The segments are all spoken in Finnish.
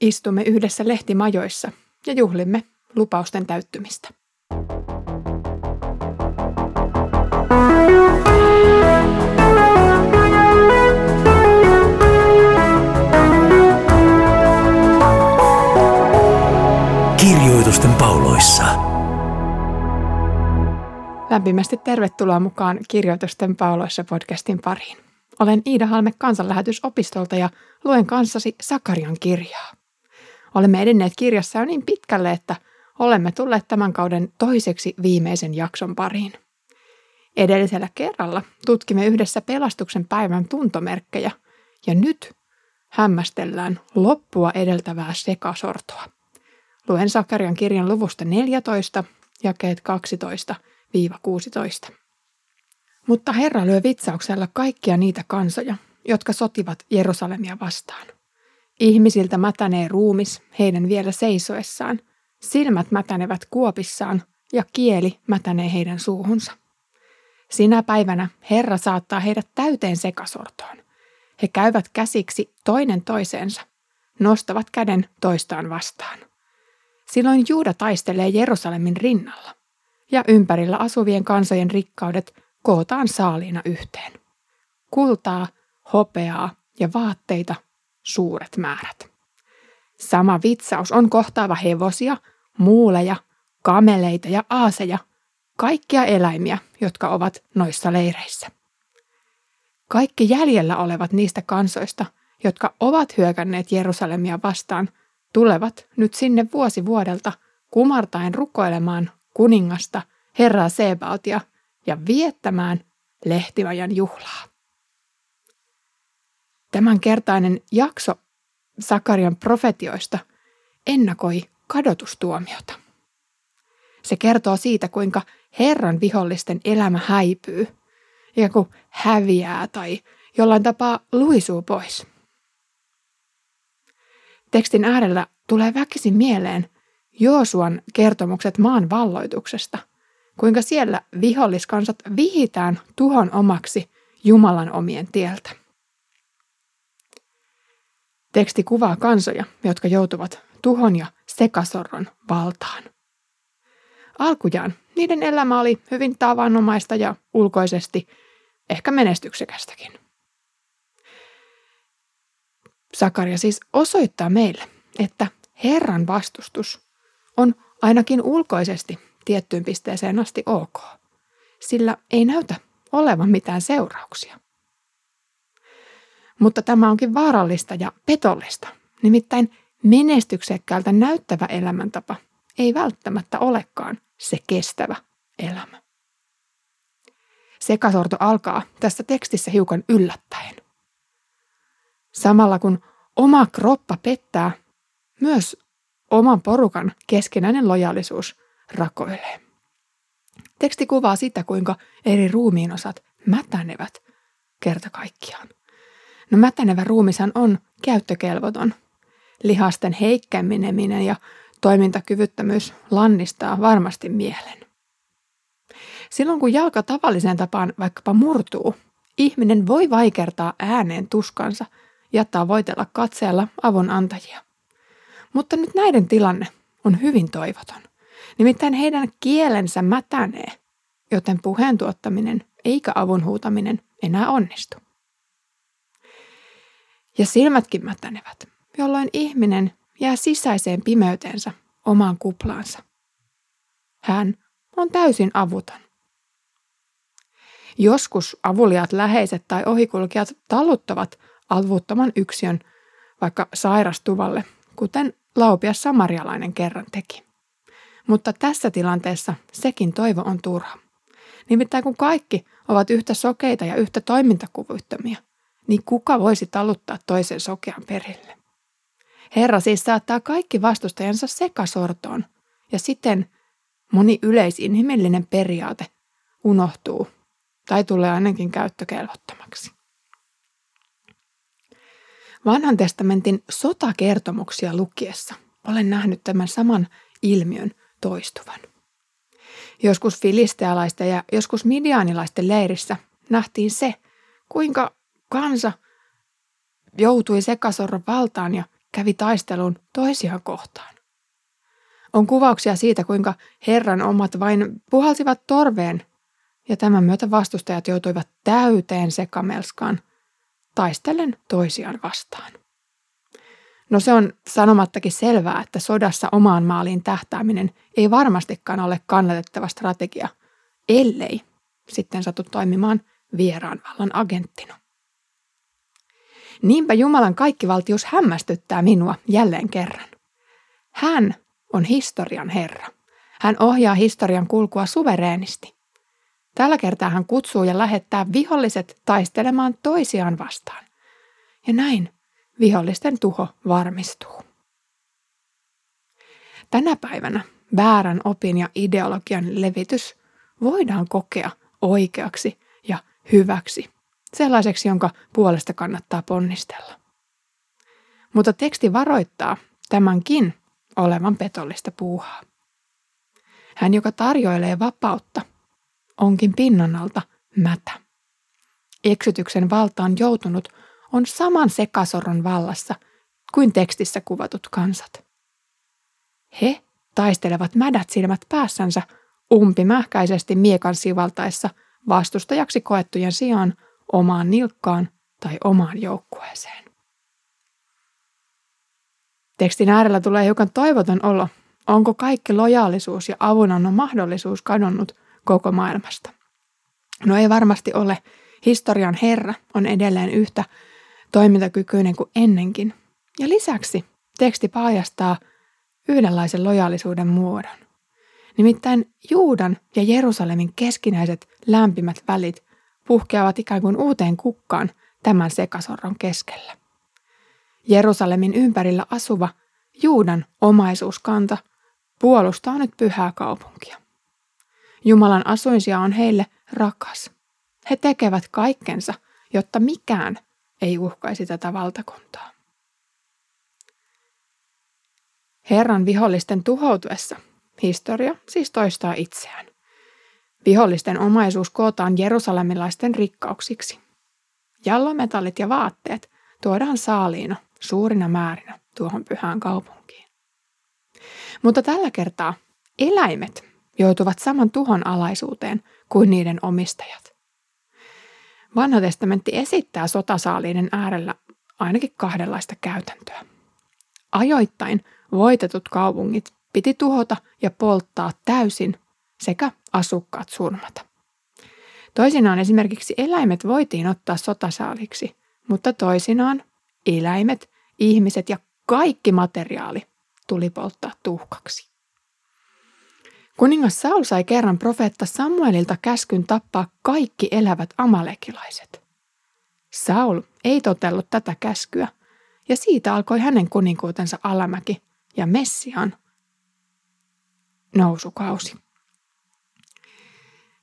Istumme yhdessä lehtimajoissa ja juhlimme lupausten täyttymistä. Kirjoitusten pauloissa. Lämpimästi tervetuloa mukaan Kirjoitusten pauloissa podcastin pariin. Olen Iida Halme kansanlähetysopistolta ja luen kanssasi Sakarian kirjaa. Olemme edenneet kirjassa jo niin pitkälle, että olemme tulleet tämän kauden toiseksi viimeisen jakson pariin. Edellisellä kerralla tutkimme yhdessä pelastuksen päivän tuntomerkkejä ja nyt hämmästellään loppua edeltävää sekasortoa. Luen Sakarian kirjan luvusta 14, jakeet 12-16. Mutta Herra lyö vitsauksella kaikkia niitä kansoja, jotka sotivat Jerusalemia vastaan. Ihmisiltä mätänee ruumis heidän vielä seisoessaan, silmät mätänevät kuopissaan ja kieli mätänee heidän suuhunsa. Sinä päivänä Herra saattaa heidät täyteen sekasortoon. He käyvät käsiksi toinen toiseensa, nostavat käden toistaan vastaan. Silloin Juuda taistelee Jerusalemin rinnalla, ja ympärillä asuvien kansojen rikkaudet kootaan saaliina yhteen. Kultaa, hopeaa ja vaatteita suuret määrät. Sama vitsaus on kohtaava hevosia, muuleja, kameleita ja aaseja, kaikkia eläimiä, jotka ovat noissa leireissä. Kaikki jäljellä olevat niistä kansoista, jotka ovat hyökänneet Jerusalemia vastaan, tulevat nyt sinne vuosi vuodelta kumartaen rukoilemaan kuningasta, Herraa Sebaotia ja viettämään lehtivajan juhlaa. Tämänkertainen jakso Sakarian profetioista ennakoi kadotustuomiota. Se kertoo siitä, kuinka Herran vihollisten elämä häipyy, ja kun häviää tai jollain tapaa luisuu pois. Tekstin äärellä tulee väkisin mieleen Joosuan kertomukset maan valloituksesta, kuinka siellä viholliskansat vihitään tuhon omaksi Jumalan omien tieltä. Teksti kuvaa kansoja, jotka joutuvat tuhon ja sekasorron valtaan. Alkujaan niiden elämä oli hyvin tavanomaista ja ulkoisesti ehkä menestyksekästäkin. Sakaria siis osoittaa meille, että Herran vastustus on ainakin ulkoisesti tiettyyn pisteeseen asti ok, sillä ei näytä olevan mitään seurauksia. Mutta tämä onkin vaarallista ja petollista. Nimittäin menestyksekkäältä näyttävä elämäntapa ei välttämättä olekaan se kestävä elämä. Sekasorto alkaa tässä tekstissä hiukan yllättäen. Samalla kun oma kroppa pettää, myös oman porukan keskinäinen lojaalisuus rakoilee. Teksti kuvaa sitä, kuinka eri ruumiinosat mätänevät kerta kaikkiaan. No mätänevä ruumishan on käyttökelvoton. Lihasten heikkeneminen ja toimintakyvyttömyys lannistaa varmasti mielen. Silloin kun jalka tavalliseen tapaan vaikkapa murtuu, ihminen voi vaikertaa ääneen tuskansa ja tavoitella katseella avun antajia. Mutta nyt näiden tilanne on hyvin toivoton. Nimittäin heidän kielensä mätänee, joten puheen tuottaminen eikä avun huutaminen enää onnistu ja silmätkin mätänevät, jolloin ihminen jää sisäiseen pimeyteensä omaan kuplaansa. Hän on täysin avuton. Joskus avuliat läheiset tai ohikulkijat taluttavat avuttoman yksiön vaikka sairastuvalle, kuten laupias samarialainen kerran teki. Mutta tässä tilanteessa sekin toivo on turha. Nimittäin kun kaikki ovat yhtä sokeita ja yhtä toimintakuvyttömiä, niin kuka voisi taluttaa toisen sokean perille? Herra siis saattaa kaikki vastustajansa sekasortoon, ja siten moni yleisinhimillinen periaate unohtuu tai tulee ainakin käyttökelvottomaksi. Vanhan testamentin sotakertomuksia lukiessa olen nähnyt tämän saman ilmiön toistuvan. Joskus filistealaisten ja joskus midianilaisten leirissä nähtiin se, kuinka kansa joutui sekasorron valtaan ja kävi taistelun toisiaan kohtaan. On kuvauksia siitä, kuinka Herran omat vain puhalsivat torveen, ja tämän myötä vastustajat joutuivat täyteen sekamelskaan, taistellen toisiaan vastaan. No se on sanomattakin selvää, että sodassa omaan maaliin tähtääminen ei varmastikaan ole kannatettava strategia, ellei sitten satu toimimaan vieraan vallan agenttina. Niinpä Jumalan kaikkivaltius hämmästyttää minua jälleen kerran. Hän on historian Herra. Hän ohjaa historian kulkua suvereenisti. Tällä kertaa hän kutsuu ja lähettää viholliset taistelemaan toisiaan vastaan. Ja näin vihollisten tuho varmistuu. Tänä päivänä väärän opin ja ideologian levitys voidaan kokea oikeaksi ja hyväksi, sellaiseksi, jonka puolesta kannattaa ponnistella. Mutta teksti varoittaa tämänkin olevan petollista puuhaa. Hän, joka tarjoilee vapautta, onkin pinnan alta mätä. Eksytyksen valtaan joutunut on saman sekasorron vallassa kuin tekstissä kuvatut kansat. He taistelevat mädät silmät päässänsä umpimähkäisesti miekan sivaltaessa vastustajaksi koettujen sijaan omaan nilkkaan tai omaan joukkueeseen. Tekstin äärellä tulee hiukan toivoton olo. Onko kaikki lojaalisuus ja avunannon mahdollisuus kadonnut koko maailmasta? No ei varmasti ole. Historian Herra on edelleen yhtä toimintakykyinen kuin ennenkin. Ja lisäksi teksti paljastaa yhdenlaisen lojaalisuuden muodon. Nimittäin Juudan ja Jerusalemin keskinäiset lämpimät välit puhkeavat ikään kuin uuteen kukkaan tämän sekasorron keskellä. Jerusalemin ympärillä asuva Juudan omaisuuskanta puolustaa nyt pyhää kaupunkia. Jumalan asuinsia on heille rakas. He tekevät kaikkensa, jotta mikään ei uhkaisi tätä valtakuntaa. Herran vihollisten tuhoutuessa historia siis toistaa itseään. Vihollisten omaisuus kootaan jerusalemilaisten rikkauksiksi. Jallometallit ja vaatteet tuodaan saaliina suurina määrinä tuohon pyhään kaupunkiin. Mutta tällä kertaa eläimet joutuvat saman tuhon alaisuuteen kuin niiden omistajat. Vanha testamentti esittää sotasaaliiden äärellä ainakin kahdenlaista käytäntöä. Ajoittain voitetut kaupungit piti tuhota ja polttaa täysin sekä asukkaat surmata. Toisinaan esimerkiksi eläimet voitiin ottaa sotasaaliksi, mutta toisinaan eläimet, ihmiset ja kaikki materiaali tuli polttaa tuhkaksi. Kuningas Saul sai kerran profeetta Samuelilta käskyn tappaa kaikki elävät amalekilaiset. Saul ei totellut tätä käskyä, ja siitä alkoi hänen kuninkuutensa alamäki ja Messian nousukausi.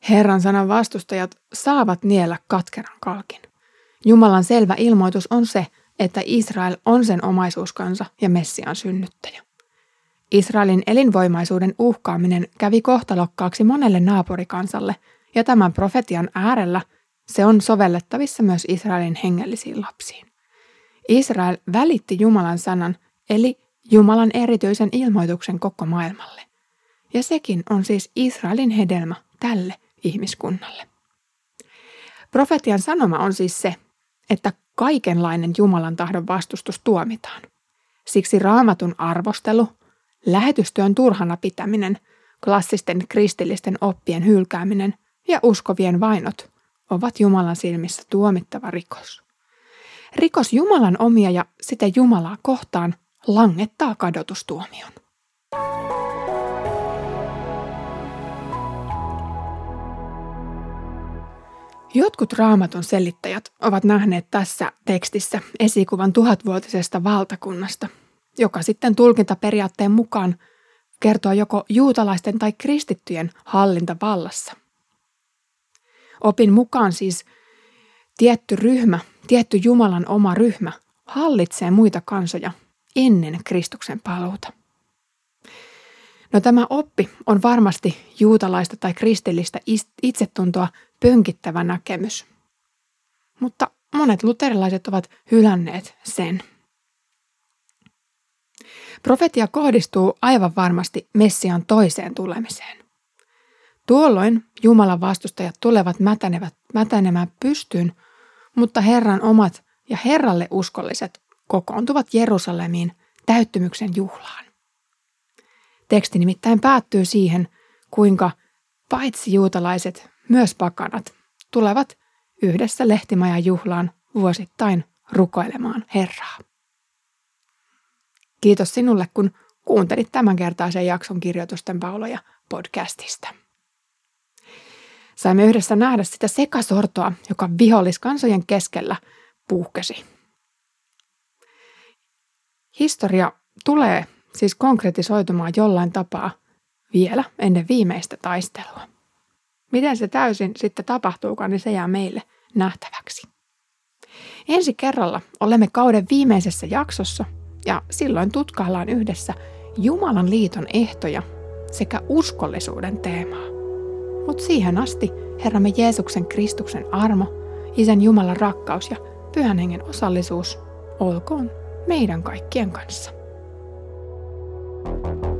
Herran sanan vastustajat saavat niellä katkeran kalkin. Jumalan selvä ilmoitus on se, että Israel on sen omaisuuskansa ja Messian synnyttäjä. Israelin elinvoimaisuuden uhkaaminen kävi kohtalokkaaksi monelle naapurikansalle, ja tämän profetian äärellä se on sovellettavissa myös Israelin hengellisiin lapsiin. Israel välitti Jumalan sanan, eli Jumalan erityisen ilmoituksen koko maailmalle. Ja sekin on siis Israelin hedelmä tälle ihmiskunnalle. Profetian sanoma on siis se, että kaikenlainen Jumalan tahdon vastustus tuomitaan. Siksi raamatun arvostelu, lähetystyön turhana pitäminen, klassisten kristillisten oppien hylkääminen ja uskovien vainot ovat Jumalan silmissä tuomittava rikos. Rikos Jumalan omia ja sitä Jumalaa kohtaan langettaa kadotustuomion. Jotkut raamatun selittäjät ovat nähneet tässä tekstissä esikuvan tuhatvuotisesta valtakunnasta, joka sitten tulkintaperiaatteen mukaan kertoo joko juutalaisten tai kristittyjen hallintavallassa. Opin mukaan siis tietty ryhmä, tietty Jumalan oma ryhmä hallitsee muita kansoja ennen Kristuksen paluuta. No tämä oppi on varmasti juutalaista tai kristillistä itsetuntoa pönkittävä näkemys. Mutta monet luterilaiset ovat hylänneet sen. Profetia kohdistuu aivan varmasti Messian toiseen tulemiseen. Tuolloin Jumalan vastustajat tulevat mätänevät, mätänemään pystyyn, mutta Herran omat ja Herralle uskolliset kokoontuvat Jerusalemiin täyttymyksen juhlaan. Teksti nimittäin päättyy siihen, kuinka paitsi juutalaiset, myös pakanat tulevat yhdessä lehtimajan juhlaan vuosittain rukoilemaan Herraa. Kiitos sinulle, kun kuuntelit tämänkertaisen jakson kirjoitusten pauloja podcastista. Saimme yhdessä nähdä sitä sekasortoa, joka viholliskansojen keskellä puhkesi. Historia tulee siis konkretisoitumaan jollain tapaa vielä ennen viimeistä taistelua. Miten se täysin sitten tapahtuukaan, niin se jää meille nähtäväksi. Ensi kerralla olemme kauden viimeisessä jaksossa ja silloin tutkaillaan yhdessä Jumalan liiton ehtoja sekä uskollisuuden teemaa. Mutta siihen asti Herramme Jeesuksen Kristuksen armo, Isän Jumalan rakkaus ja Pyhän Hengen osallisuus olkoon meidän kaikkien kanssa. Thank you.